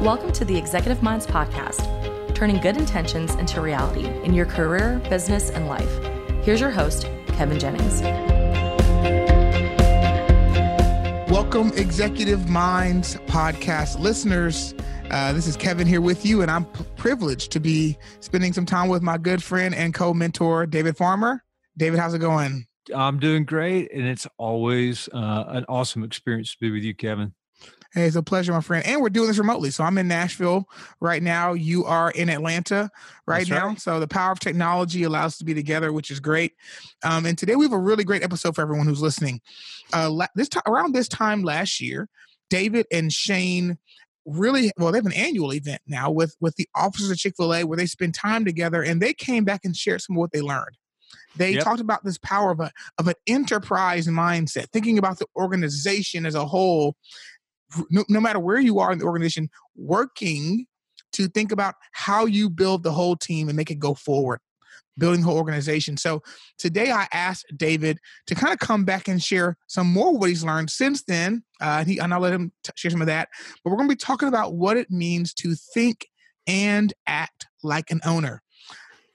Welcome to the Executive Minds Podcast, turning good intentions into reality in your career, business, and life. Here's your host, Kevin Jennings. Welcome, Executive Minds Podcast listeners. Uh, this is Kevin here with you, and I'm p- privileged to be spending some time with my good friend and co mentor, David Farmer. David, how's it going? I'm doing great, and it's always uh, an awesome experience to be with you, Kevin. Hey, it's a pleasure, my friend. And we're doing this remotely. So I'm in Nashville right now. You are in Atlanta right That's now. right. So the power of technology allows us to be together, which is great. Um, and today we have a really great episode for everyone who's listening. Uh, this time around this time last year, David and Shane really well they have an annual event now with with the officers of chick-fil-a where they spend time together and they came back and shared some of what they learned they Yep. talked about this power of a of an enterprise mindset thinking about the organization as a whole no, no matter where you are in the organization working to think about how you build the whole team and make it go forward building the whole organization. So today i asked david to kind of come back and share some more what he's learned since then uh, he, and i'll let him t- share some of that but we're going to be talking about what it means to think and act like an owner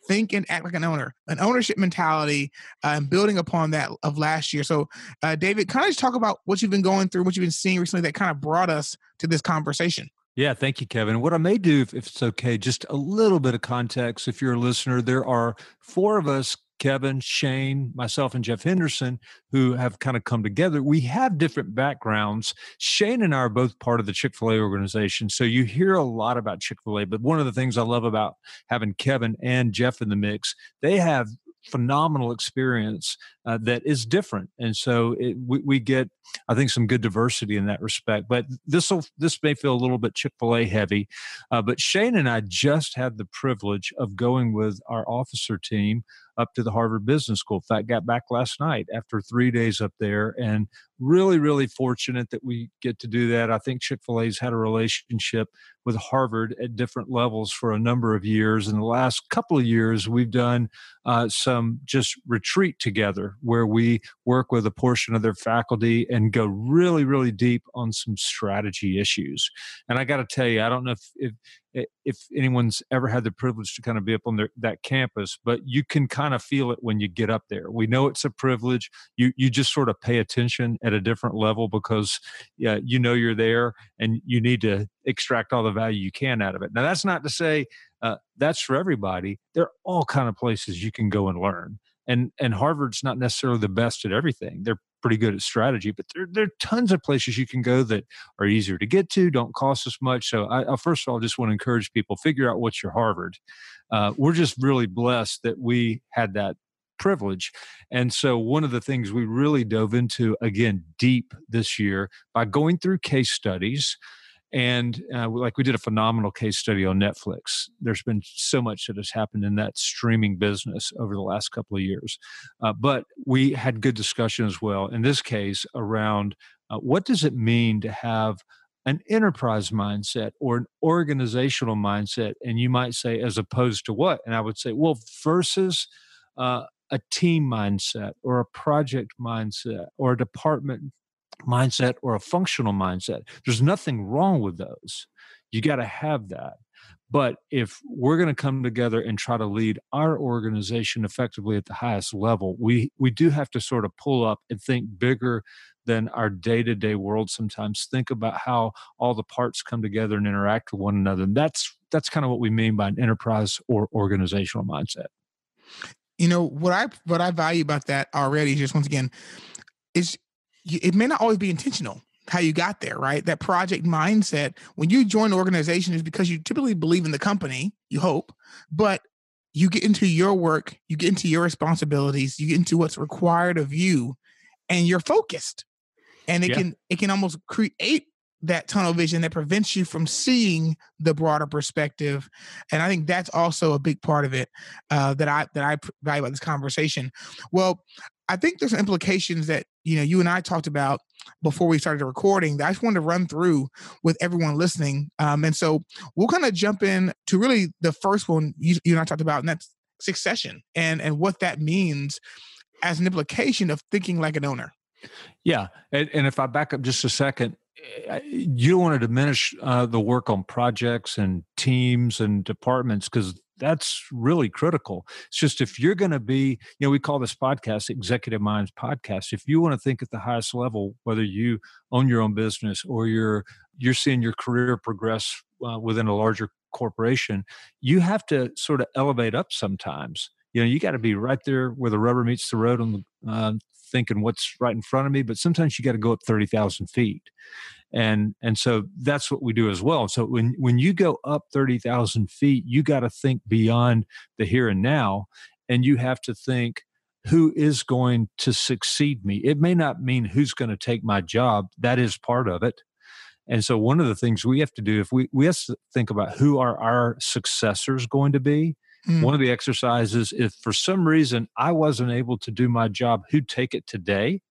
think and act like an owner an ownership mentality uh, and building upon that of last year so uh, david kind of just talk about what you've been going through what you've been seeing recently that kind of brought us to this conversation Yeah, thank you, Kevin. What I may do, if, if it's okay, just a little bit of context. If you're a listener, there are four of us Kevin, Shane, myself, and Jeff Henderson, who have kind of come together. We have different backgrounds. Shane and I are both part of the Chick fil A organization. So you hear a lot about Chick fil A. But one of the things I love about having Kevin and Jeff in the mix, they have phenomenal experience uh, that is different and so it, we, we get i think some good diversity in that respect but this will this may feel a little bit chick-fil-a heavy uh, but shane and i just had the privilege of going with our officer team up to the harvard business school. In fact got back last night after three days up there and really really fortunate that we get to do that. I think chick-fil-a's had a relationship with harvard at different levels for a number of years. In the last couple of years we've done uh, some just retreat together where we work with a portion of their faculty and go really, really deep on some strategy issues. And I got to tell you, I don't know if, if if anyone's ever had the privilege to kind of be up on their, that campus, but you can kind of feel it when you get up there. We know it's a privilege. You you just sort of pay attention at a different level because yeah, you know you're there and you need to extract all the value you can out of it. Now that's not to say uh, that's for everybody. There are all kind of places you can go and learn. And and Harvard's not necessarily the best at everything. They're pretty good at strategy, but there, there are tons of places you can go that are easier to get to, don't cost as much. So I, I first of all just want to encourage people figure out what's your Harvard. Uh, we're just really blessed that we had that privilege. And so one of the things we really dove into again deep this year by going through case studies and uh, like we did a phenomenal case study on Netflix. There's been so much that has happened in that streaming business over the last couple of years, uh, but we had good discussion as well. In this case, around uh, what does it mean to have an enterprise mindset or an organizational mindset, and you might say as opposed to what? And I would say, well, versus uh, a team mindset or a project mindset or a department mindset or a functional mindset. There's nothing wrong with those. You got to have that. But if we're going to come together and try to lead our organization effectively at the highest level, we we do have to sort of pull up and think bigger than our day-to-day world sometimes think about how all the parts come together and interact with one another and that's that's kind of what we mean by an enterprise or organizational mindset you know what i what i value about that already just once again is it may not always be intentional how you got there right? That project mindset when you join an organization is because you typically believe in the company you hope but you get into your work you get into your responsibilities you get into what's required of you and you're focused. And it Yeah. can it can almost create that tunnel vision that prevents you from seeing the broader perspective. And i think that's also a big part of it uh, that i that i value about this conversation. Well i think there's implications that you know you and i talked about before we started recording that i just wanted to run through with everyone listening um, and so we'll kind of jump in to really the first one you, you and i talked about and that's succession and and what that means as an implication of thinking like an owner. Yeah, and, and if I back up just a second, you don't want to diminish uh, the work on projects and teams and departments because that's really critical. It's just if you're going to be, you know, we call this podcast Executive Minds Podcast. If you want to think at the highest level, whether you own your own business or you're you're seeing your career progress uh, within a larger corporation, you have to sort of elevate up sometimes. You know, you got to be right there where the rubber meets the road on the uh, thinking what's right in front of me. But sometimes you got to go up thirty thousand feet, and and so that's what we do as well. So when when you go up 30,000 feet you got to think beyond the here and now and you have to think who is going to succeed me? It may not mean who's going to take my job that is part of it. And so one of the things we have to do if we we have to think about who are our successors going to be mm. one of the exercises if for some reason i wasn't able to do my job who'd take it today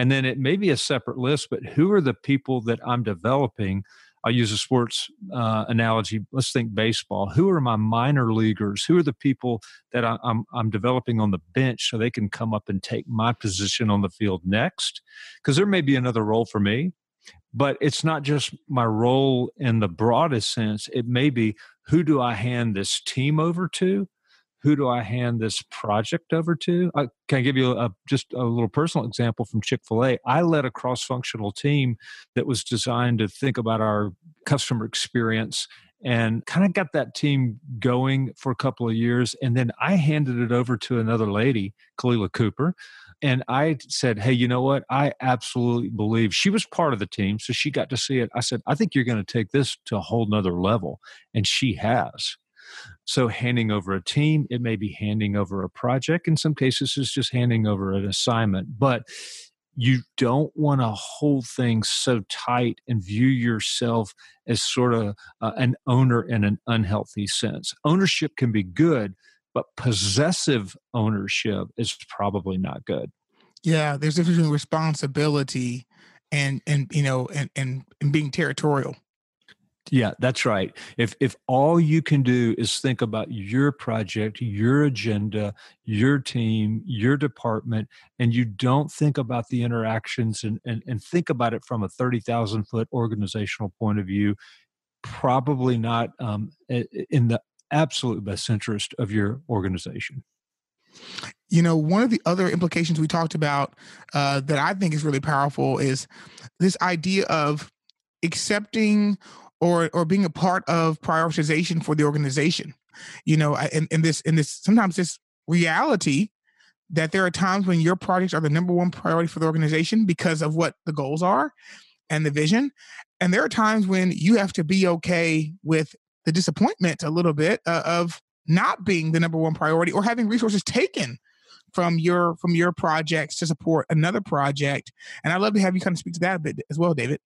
and then it may be a separate list, but who are the people that I'm developing? I'll use a sports uh, analogy. Let's think baseball. Who are my minor leaguers? Who are the people that I, I'm, I'm developing on the bench so they can come up and take my position on the field next? Because there may be another role for me, but it's not just my role in the broadest sense. It may be who do I hand this team over to? who do I hand this project over to? I, can I give you a, just a little personal example from Chick fil A? I led a cross functional team that was designed to think about our customer experience and kind of got that team going for a couple of years. And then I handed it over to another lady, Kalila Cooper. And I said, Hey, you know what? I absolutely believe she was part of the team. So she got to see it. I said, I think you're going to take this to a whole nother level. And she has. So, handing over a team, it may be handing over a project. In some cases, it's just handing over an assignment. But you don't want to hold things so tight and view yourself as sort of uh, an owner in an unhealthy sense. Ownership can be good, but possessive ownership is probably not good. Yeah, there's a difference between responsibility and and you know and and, and being territorial. Yeah, that's right. If if all you can do is think about your project, your agenda, your team, your department, and you don't think about the interactions and and, and think about it from a thirty thousand foot organizational point of view, probably not um, in the absolute best interest of your organization. You know, one of the other implications we talked about uh, that I think is really powerful is this idea of accepting or or being a part of prioritization for the organization you know and this and this sometimes this reality that there are times when your projects are the number one priority for the organization because of what the goals are and the vision and there are times when you have to be okay with the disappointment a little bit uh, of not being the number one priority or having resources taken from your from your projects to support another project and i'd love to have you kind of speak to that a bit as well david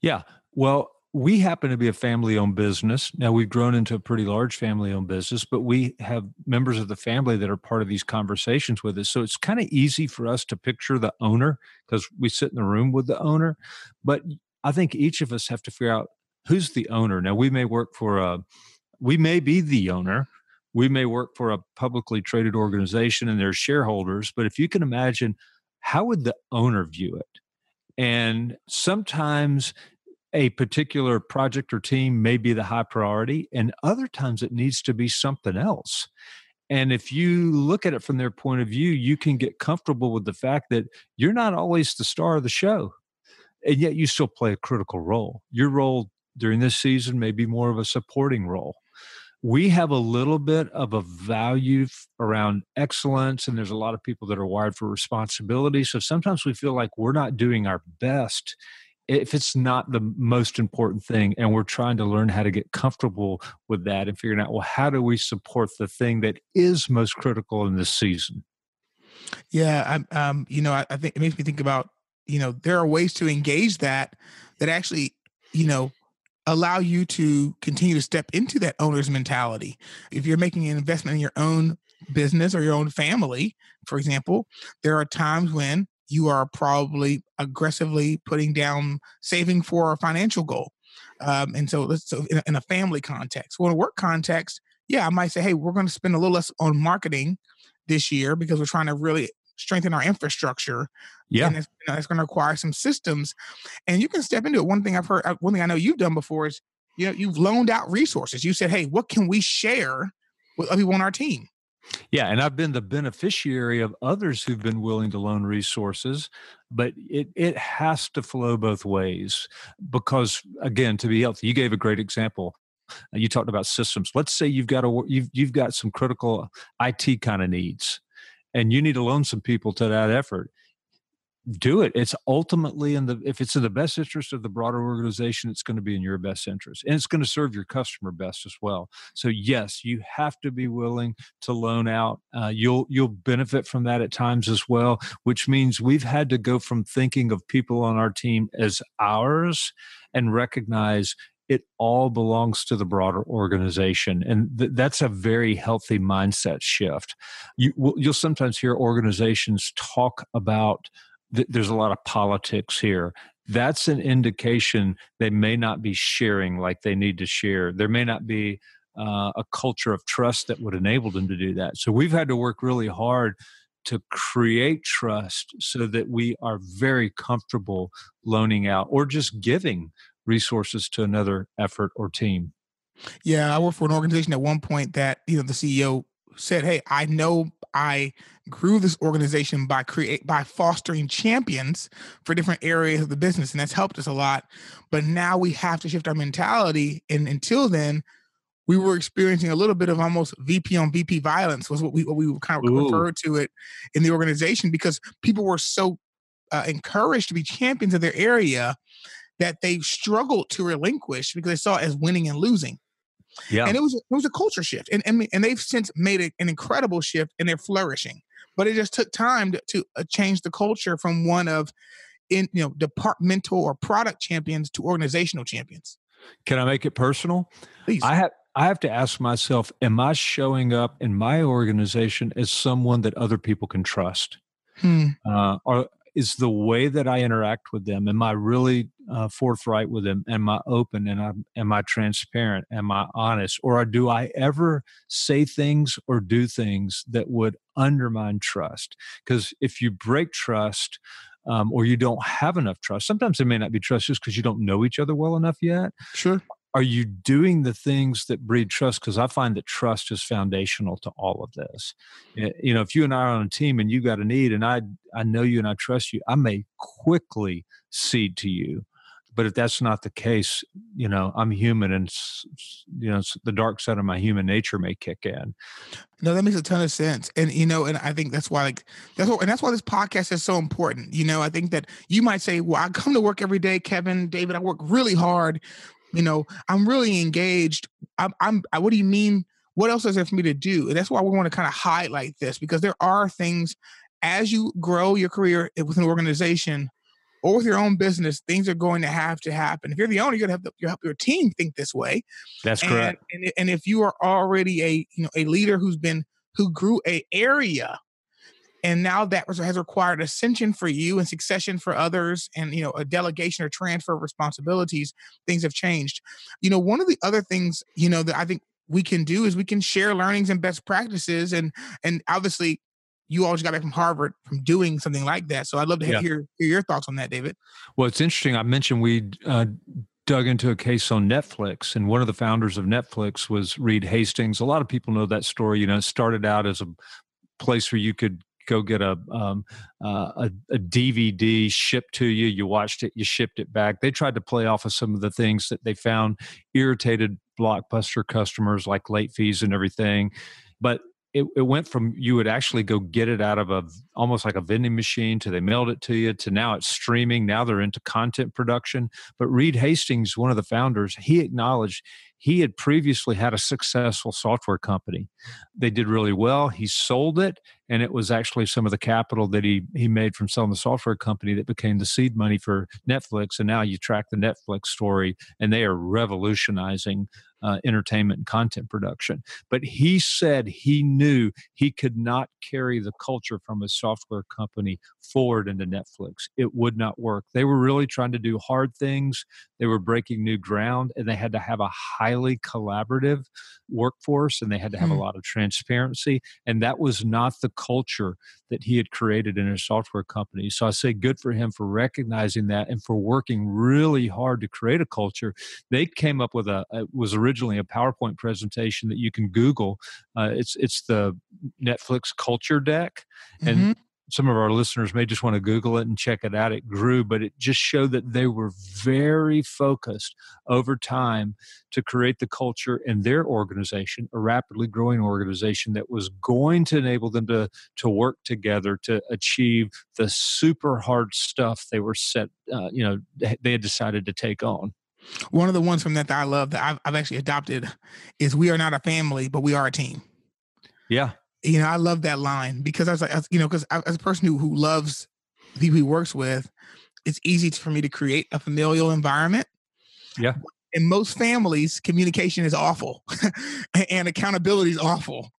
yeah well we happen to be a family owned business. Now we've grown into a pretty large family owned business, but we have members of the family that are part of these conversations with us. So it's kind of easy for us to picture the owner because we sit in the room with the owner. But I think each of us have to figure out who's the owner. Now we may work for a, we may be the owner. We may work for a publicly traded organization and their shareholders. But if you can imagine, how would the owner view it? And sometimes a particular project or team may be the high priority, and other times it needs to be something else. And if you look at it from their point of view, you can get comfortable with the fact that you're not always the star of the show, and yet you still play a critical role. Your role during this season may be more of a supporting role. We have a little bit of a value around excellence, and there's a lot of people that are wired for responsibility. So sometimes we feel like we're not doing our best if it's not the most important thing and we're trying to learn how to get comfortable with that and figuring out well how do we support the thing that is most critical in this season yeah i um you know I, I think it makes me think about you know there are ways to engage that that actually you know allow you to continue to step into that owner's mentality if you're making an investment in your own business or your own family for example there are times when you are probably aggressively putting down saving for a financial goal. Um, and so, let's so in a, in a family context, well, in a work context, yeah, I might say, hey, we're going to spend a little less on marketing this year because we're trying to really strengthen our infrastructure. Yeah. And it's, you know, it's going to require some systems. And you can step into it. One thing I've heard, uh, one thing I know you've done before is, you know, you've loaned out resources. You said, hey, what can we share with other people on our team? Yeah, and I've been the beneficiary of others who've been willing to loan resources, but it it has to flow both ways because again, to be healthy, you gave a great example. You talked about systems. Let's say you've got a you've you've got some critical IT kind of needs, and you need to loan some people to that effort do it. It's ultimately in the if it's in the best interest of the broader organization it's going to be in your best interest and it's going to serve your customer best as well. So yes you have to be willing to loan out uh, you'll you'll benefit from that at times as well which means we've had to go from thinking of people on our team as ours and recognize it all belongs to the broader organization. And th- that's a very healthy mindset shift. You, you'll sometimes hear organizations talk about th- there's a lot of politics here. That's an indication they may not be sharing like they need to share. There may not be uh, a culture of trust that would enable them to do that. So we've had to work really hard to create trust so that we are very comfortable loaning out or just giving resources to another effort or team yeah i worked for an organization at one point that you know the ceo said hey i know i grew this organization by create by fostering champions for different areas of the business and that's helped us a lot but now we have to shift our mentality and until then we were experiencing a little bit of almost VP on VP violence was what we what we kind of Ooh. referred to it in the organization because people were so uh, encouraged to be champions of their area that they struggled to relinquish because they saw it as winning and losing. Yeah, and it was it was a culture shift, and and, and they've since made it an incredible shift, and they're flourishing but it just took time to, to uh, change the culture from one of in you know departmental or product champions to organizational champions can i make it personal please i have I have to ask myself, am I showing up in my organization as someone that other people can trust? Hmm. Uh, or is the way that I interact with them, am I really uh, forthright with them? Am I open and I'm, am I transparent? Am I honest? Or do I ever say things or do things that would undermine trust? Because if you break trust, um, or you don't have enough trust. Sometimes it may not be trust just because you don't know each other well enough yet. Sure are you doing the things that breed trust? Because i find that trust is foundational to all of this. Eh, you know if you and i are on a team and you got a need and i i know you and i trust you i may quickly cede to you. But if that's not the case you know i'm human and you know the dark side of my human nature may kick in. No that makes a ton of sense. And you know and i think that's why like that's what and that's why this podcast is so important. You know i think that you might say well i come to work every day kevin david i work really hard you know, I'm really engaged. I'm, I'm I, what do you mean? What else is there for me to do? And that's why we want to kind of highlight this because there are things as you grow your career eh, with an organization or with your own business, things are going to have to happen. If you're the owner, you're gonna have to help your team think this way. That's and, correct. And, and if you are already a you know a leader who's been who grew a area and now that has required ascension for you and succession for others and you know a delegation or transfer of responsibilities things have changed you know one of the other things you know that i think we can do is we can share learnings and best practices and and obviously you all just got back from harvard from doing something like that so i'd love to yeah. hear, hear your thoughts on that david well it's interesting i mentioned we uh, dug into a case on Netflix, and one of the founders of Netflix was Reed Hastings. A lot of people know that story. You know, it started out as a place where you could go get a, um, uh, a, a DVD shipped to you. You watched it, you shipped it back. They tried to play off of some of the things that they found irritated blockbuster customers, like late fees and everything. But it, it went from you would actually go get it out of a almost like a vending machine to they mailed it to you to now it's streaming now they're into content production but reed hastings one of the founders he acknowledged he had previously had a successful software company. They did really well. He sold it, and it was actually some of the capital that he he made from selling the software company that became the seed money for Netflix. And now you track the Netflix story, and they are revolutionizing uh, entertainment and content production. But he said he knew he could not carry the culture from a software company forward into Netflix. It would not work. They were really trying to do hard things, they were breaking new ground, and they had to have a highly collaborative workforce and they had to have hmm. a lot of transparency. And that was not the culture that he had created in his software company. So I say good for him for recognizing that and for working really hard to create a culture. They came up with a, it was originally a PowerPoint presentation that you can Google. Uh, it's, it's the Netflix culture deck. And mm-hmm some of our listeners may just want to Google it and check it out. It grew, but it just showed that they were very focused over time to create the culture in their organization, a rapidly growing organization that was going to enable them to, to work together to achieve the super hard stuff they were set, uh, you know, they had decided to take on. One of the ones from that that I love that I've, I've actually adopted is we are not a family, but we are a team. Yeah you know, I love that line because I was like, you know, because as a person who, who loves the people he works with, it's easy for me to create a familial environment. Yeah. In most families, communication is awful and accountability is awful.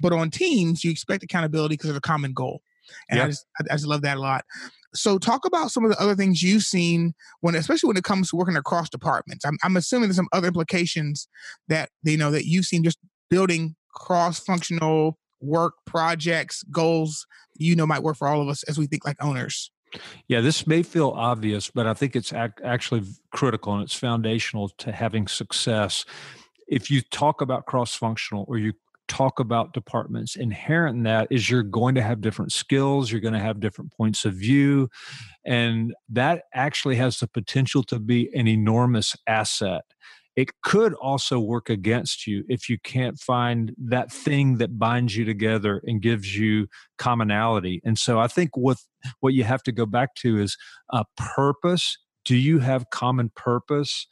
But on teams, you expect accountability because of a common goal. And yeah. I, just, I just love that a lot. So talk about some of the other things you've seen when, especially when it comes to working across departments. I'm, I'm assuming there's some other implications that, you know, that you've seen just building cross-functional work projects goals you know might work for all of us as we think like owners yeah this may feel obvious but i think it's ac- actually critical and it's foundational to having success if you talk about cross functional or you talk about departments inherent in that is you're going to have different skills you're going to have different points of view and that actually has the potential to be an enormous asset it could also work against you if you can't find that thing that binds you together and gives you commonality. And so I think what what you have to go back to is a purpose. Do you have common purpose?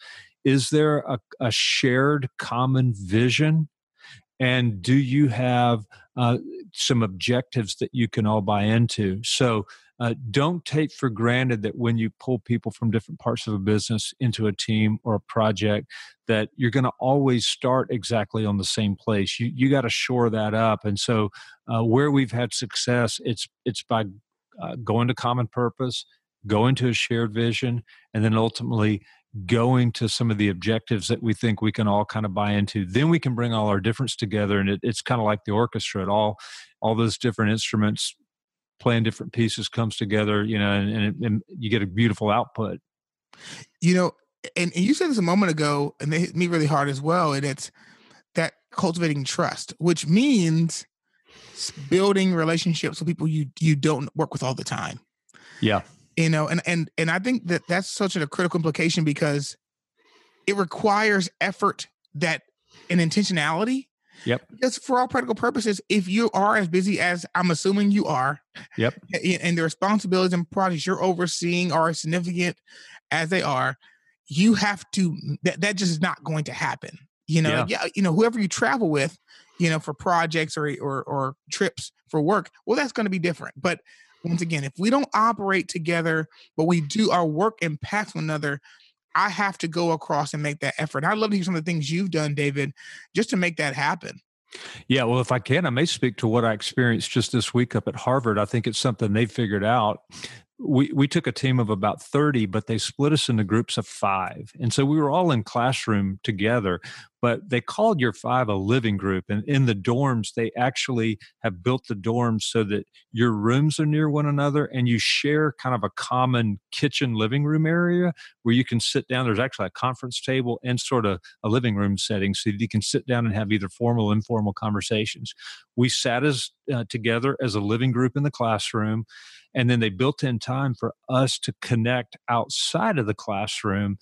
Is there a, a shared common vision? And do you have uh, some objectives that you can all buy into? So uh, don't take for granted that when you pull people from different parts of a business into a team or a project that you're going to always start exactly on the same place you, you got to shore that up and so uh, where we've had success it's it's by uh, going to common purpose going to a shared vision and then ultimately going to some of the objectives that we think we can all kind of buy into then we can bring all our difference together and it, it's kind of like the orchestra it all all those different instruments playing different pieces comes together, you know, and, and, it, and you get a beautiful output. You know, and, and you said this a moment ago, and they hit me really hard as well. And it's that cultivating trust, which means building relationships with people you you don't work with all the time. Yeah, you know, and and and I think that that's such a critical implication because it requires effort that and intentionality Yep. Because for all practical purposes, if you are as busy as I'm assuming you are, yep, and the responsibilities and projects you're overseeing are as significant as they are, you have to. Mm, that that just is not going to happen. You know, yeah, yeah you know, whoever you travel with, you know, for projects or or or trips for work, well, that's going to be different. But once again, if we don't operate together, but we do our work impacts one another, I have to go across and make that effort. I'd love to hear some of the things you've done, David, just to make that happen. Yeah, well, if I can, I may speak to what I experienced just this week up at Harvard. I think it's something they figured out we, we took a team of about 30 but they split us into groups of five and so we were all in classroom together but they called your five a living group and in the dorms they actually have built the dorms so that your rooms are near one another and you share kind of a common kitchen living room area where you can sit down. There's actually a conference table and sort of a living room setting so that you can sit down and have either formal or informal conversations. We sat as uh, together as a living group in the classroom and then they built in time for us to connect outside of the classroom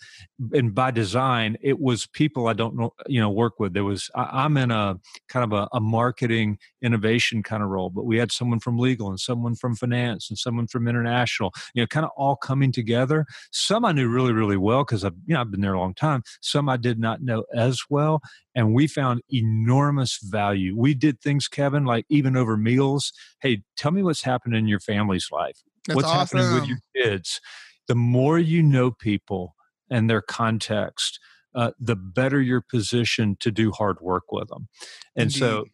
and by design it was people i don't know you know work with there was I, am in a kind of a, a, marketing innovation kind of role but we had someone from legal and someone from finance and someone from international you know kind of all coming together some i knew really really well because i've you know i've been there a long time some i did not know as well and we found enormous value. We did things, Kevin, like even over meals. Hey, tell me what's happening in your family's life. That's what's awesome. happening with your kids? The more you know people and their context, uh, the better your position to do hard work with them. And Indeed. so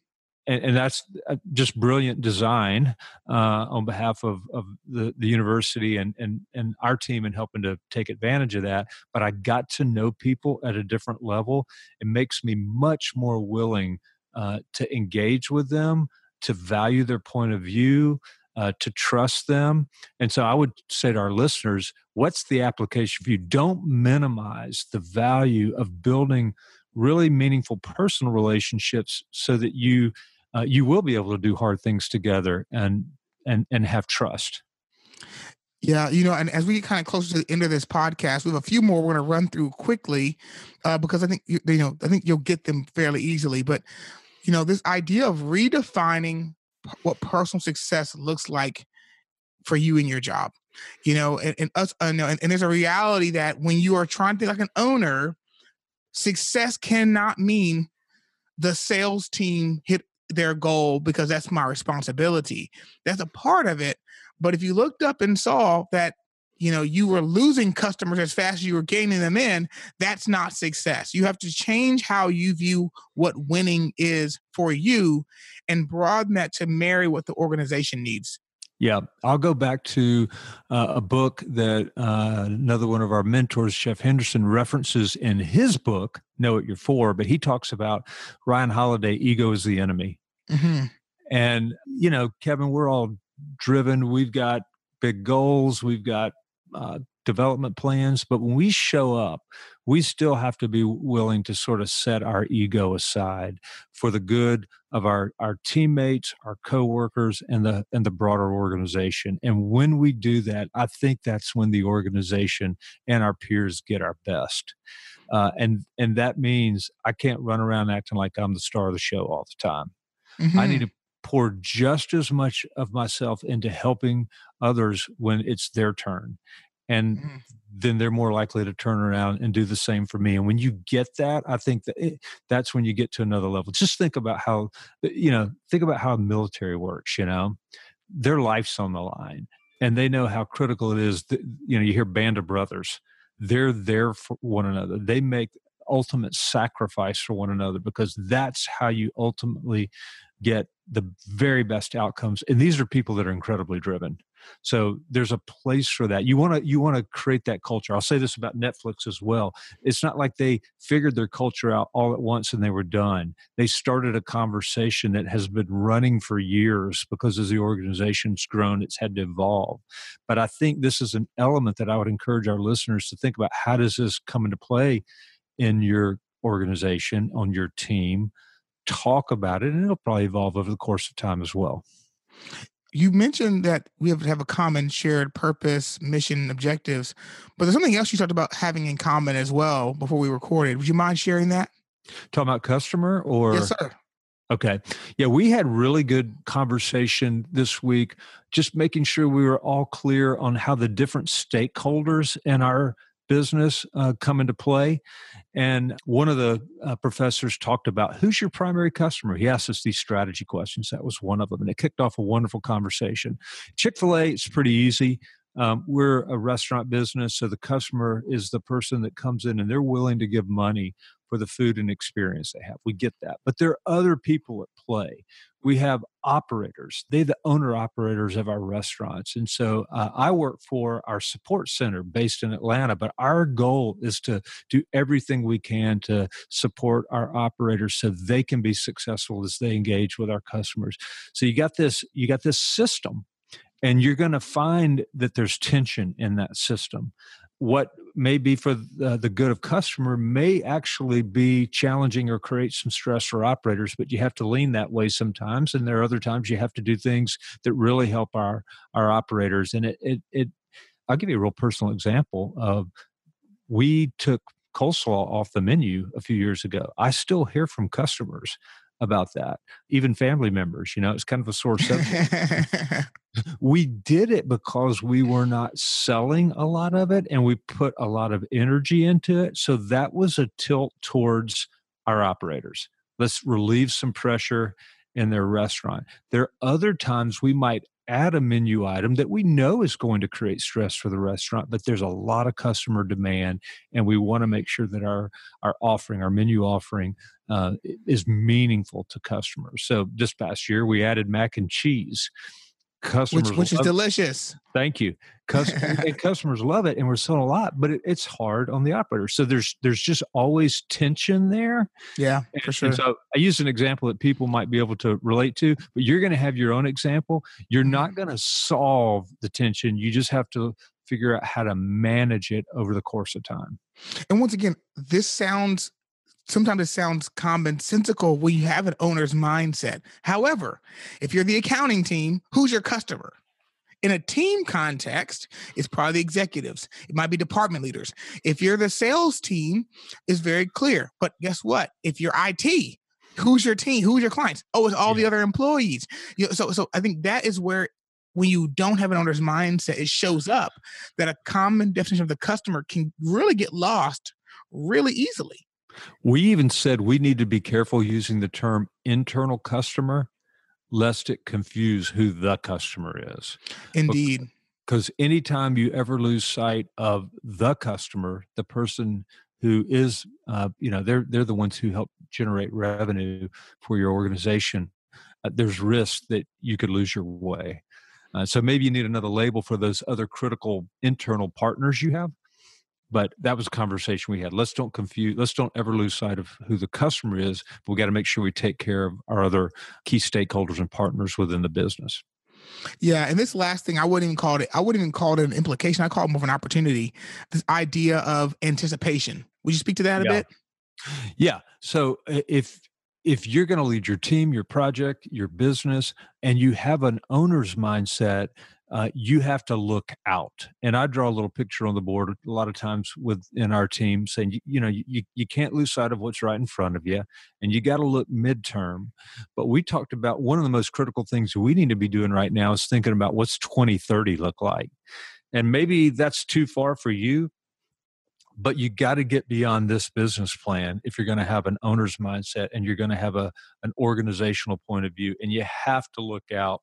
and, and, that's uh, just brilliant design uh, on behalf of, of the, the university and, and, and our team in helping to take advantage of that. But I got to know people at a different level. It makes me much more willing uh, to engage with them, to value their point of view, uh, to trust them. And so I would say to our listeners, what's the application? If you don't minimize the value of building really meaningful personal relationships so that you uh, you will be able to do hard things together and and and have trust yeah, you know, and as we get kind of closer to the end of this podcast, we have a few more we're going to run through quickly uh, because I think you, you know I think you'll get them fairly easily. But you know, this idea of redefining what personal success looks like for you in your job, you know, and, and us, uh, and, and there's a reality that when you are trying to like an owner, success cannot mean the sales team hit their goal because that's my responsibility. That's a part of it. But if you looked up and saw that, you know, you were losing customers as fast as you were gaining them in, that's not success. You have to change how you view what winning is for you and broaden that to marry what the organization needs. Yeah, I'll go back to uh, a book that uh, another one of our mentors, Jeff Henderson, references in his book, Know What You're For, but he talks about Ryan Holiday, Ego is the Enemy. Mm-hmm. And, you know, Kevin, we're all driven. We've got big goals, we've got uh, development plans, but when we show up, we still have to be willing to sort of set our ego aside for the good of our, our teammates, our coworkers, and the and the broader organization. And when we do that, I think that's when the organization and our peers get our best. Uh, and and that means I can't run around acting like I'm the star of the show all the time. Mm-hmm. I need mm-hmm. to pour just as much of myself into helping others when it's their turn. And mm-hmm. then they're more likely to turn around and do the same for me. And when you get that, I think that it, that's when you get to another level. Just think about how, uh, you know, think about how military works, you know, their life's on the line and they know how critical it is. That, you know, you hear band of brothers, they're there for one another. They make ultimate sacrifice for one another because that's how you ultimately get the very best outcomes and these are people that are incredibly driven. So there's a place for that. You want to you want to create that culture. I'll say this about netflix as well. It's not like they figured their culture out all at once and they were done. They started a conversation that has been running for years because as the organization's grown it's had to evolve. But i think this is an element that i would encourage our listeners to think about. How does this come into play in your organization, on your team, talk about it, and it'll probably evolve over the course of time as well. You mentioned that we have to have a common shared purpose, mission, objectives, but there's something else you talked about having in common as well before we recorded. Would you mind sharing that? Talking about customer or yes, sir. Okay. Yeah, we had really good conversation this week, just making sure we were all clear on how the different stakeholders in our business uh, come into play. And one of the uh, professors talked about who's your primary customer. He asked us these strategy questions. That was one of them. And it kicked off a wonderful conversation. Chick fil A, it's pretty easy. Um, we're a restaurant business, so the customer is the person that comes in and they're willing to give money for the food and experience they have. We get that. But there are other people at play. We have operators. they're the owner operators of our restaurants. And so uh, I work for our support center based in Atlanta, but our goal is to do everything we can to support our operators so they can be successful as they engage with our customers. So you got this you got this system and you're going to find that there's tension in that system what may be for the, the, good of customer may actually be challenging or create some stress for operators but you have to lean that way sometimes and there are other times you have to do things that really help our our operators and it it, it i'll give you a real personal example of we took coleslaw off the menu a few years ago. I still hear from customers about that even family members you know it's kind of a sore subject we did it because we were not selling a lot of it and we put a lot of energy into it. So that was a tilt towards our operators. Let's relieve some pressure in their restaurant. There are other times we might add a menu item that we know is going to create stress for the restaurant, but there's a lot of customer demand, and we want to make sure that our our offering, our menu offering, uh, is meaningful to customers. So this past year, we added mac and cheese customers which, which is delicious. Thank you. Customers, and customers love it and we're selling a lot but it, it's hard on the operator. So there's there's just always tension there. Yeah for sure. and so i use an example that people might be able to relate to but you're going to have your own example. You're not Mm-hmm. going to solve the tension. You just have to figure out how to manage it over the course of time. And once again this sounds sometimes it sounds commonsensical when you have an owner's mindset however if you're the accounting team who's your customer in a team context, it's probably the executives. It might be department leaders. If you're the sales team, it's very clear. But guess what? If you're IT, who's your team? Who's your clients? Oh, it's all the other employees. You know, so, so I think that is where when you don't have an owner's mindset, it shows up that a common definition of the customer can really get lost really easily. We even said we need to be careful using the term internal customer lest it confuse who the customer is. Indeed. because anytime you ever lose sight of the customer the person who is uh, you know they're they're the ones who help generate revenue for your organization uh, there's risk that you could lose your way. Uh, so maybe you need another label for those other critical internal partners you have but that was a conversation we had let's don't confuse let's don't ever lose sight of who the customer is but we got to make sure we take care of our other key stakeholders and partners within the business Yeah, and this last thing, I wouldn't even call it. I wouldn't even call it an implication. I call it more of an opportunity. This idea of anticipation. Would you speak to that a Yeah. bit? Yeah. So uh, if if you're going to lead your team, your project, your business, and you have an owner's mindset, uh, you have to look out. And I draw a little picture on the board a lot of times within our team, saying you, you know you you can't lose sight of what's right in front of you, and you got to look midterm. But we talked about one of the most critical things we need to be doing right now is thinking about what's 2030 look like, and maybe that's too far for you but you got to get beyond this business plan if you're going to have an owner's mindset and you're going to have a an organizational point of view and you have to look out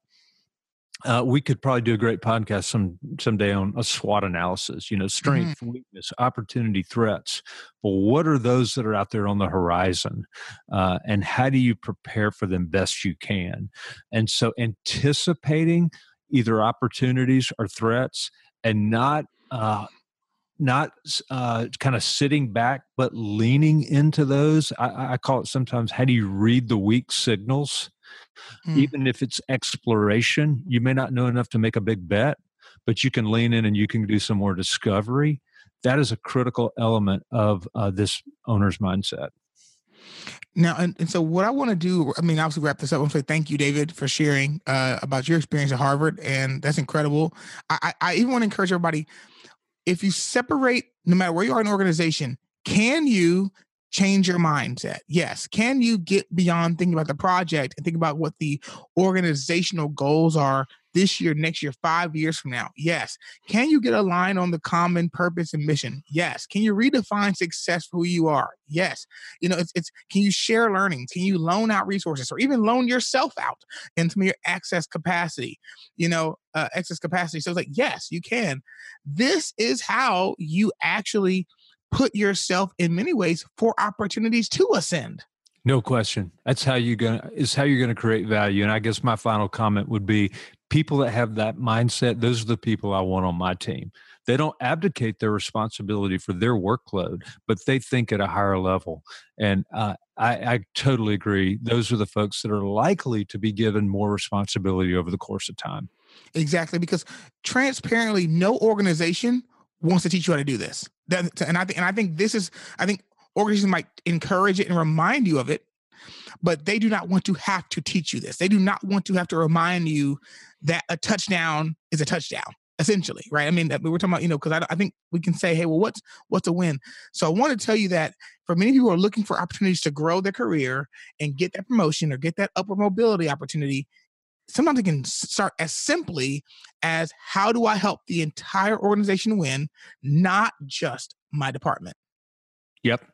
uh, we could probably do a great podcast some someday on a SWOT analysis. You know, strength, weakness, opportunity, threats. But what are those that are out there on the horizon, uh, and how do you prepare for them best you can? And so, anticipating either opportunities or threats, and not uh, not uh, kind of sitting back, but leaning into those. I, I call it sometimes how do you read the weak signals? Mm. Even if it's exploration, you may not know enough to make a big bet, but you can lean in and you can do some more discovery. That is a critical element of uh, this owner's mindset. Now, and, and so what I want to do, I mean, obviously wrap this up. Want say thank you, David, for sharing uh, about your experience at Harvard, and that's incredible. I, I, I even want to encourage everybody: if you separate, no matter where you are in an organization, can you change your mindset? Yes. Can you get beyond thinking about the project and think about what the organizational goals are this year, next year, five years from now? Yes. Can you get aligned on the common purpose and mission? Yes. Can you redefine success for who you are? Yes. You know, it's, it's can you share learnings? Can you loan out resources or even loan yourself out in some of your access capacity? You know, uh, excess capacity. So it's like, yes, you can. This is how you actually put yourself in many ways for opportunities to ascend. No question. That's how you're gonna is how you're gonna create value. And I guess my final comment would be people that have that mindset, those are the people I want on my team. They don't abdicate their responsibility for their workload, but they think at a higher level. And uh, I, I totally agree. Those are the folks that are likely to be given more responsibility over the course of time. Exactly, because transparently, no organization wants to teach you how to do this. That, and I think, and I think this is, I think organizations might encourage it and remind you of it, but they do not want to have to teach you this. They do not want to have to remind you that a touchdown is a touchdown. Essentially, right? I mean, we're talking about you know because I, I think we can say, hey, well, what's what's a win? So I want to tell you that for many people who are looking for opportunities to grow their career and get that promotion or get that upward mobility opportunity, sometimes it can start as simply as how do I help the entire organization win, not just my department. Yep.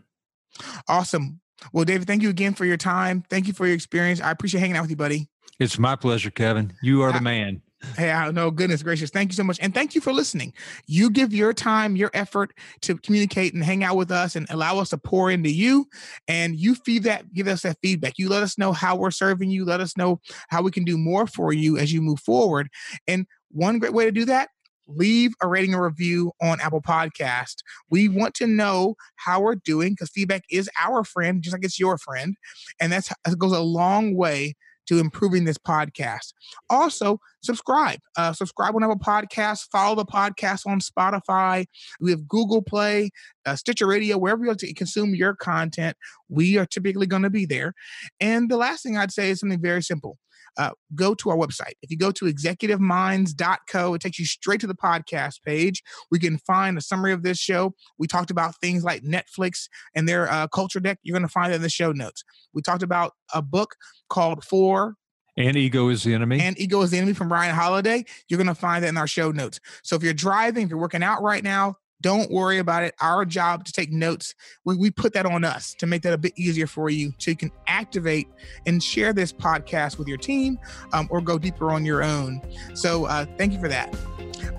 Awesome. Well, David, thank you again for your time. Thank you for your experience. I appreciate hanging out with you, buddy. It's my pleasure, Kevin. You are uh, the man. Hey, I know, goodness gracious. Thank you so much. And thank you for listening. You give your time, your effort to communicate and hang out with us and allow us to pour into you. And you feed that, give us that feedback. You let us know how we're serving you. Let us know how we can do more for you as you move forward. And one great way to do that leave a rating or review on Apple Podcast. We want to know how we're doing because feedback is our friend, just like it's your friend, and that's that goes a long way to improving this podcast. Also, subscribe. Uh, subscribe on Apple Podcasts. Follow the podcast on Spotify. We have Google Play, uh, Stitcher Radio, wherever you to consume your content. We are typically going to be there. And the last thing I'd say is something very simple uh, go to our website. If you go to executiveminds.co, it takes you straight to the podcast page. We can find a summary of this show. We talked about things like Netflix and their uh, culture deck. You're going to find that in the show notes. We talked about a book called For and ego is the enemy. And ego is the enemy from Ryan Holiday. You're going to find that in our show notes. So if you're driving, if you're working out right now, don't worry about it. Our job to take notes, we, we put that on us to make that a bit easier for you so you can activate and share this podcast with your team um, or go deeper on your own. So uh, thank you for that.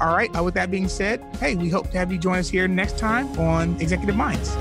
All right. Uh, with that being said, hey, we hope to have you join us here next time on Executive Minds.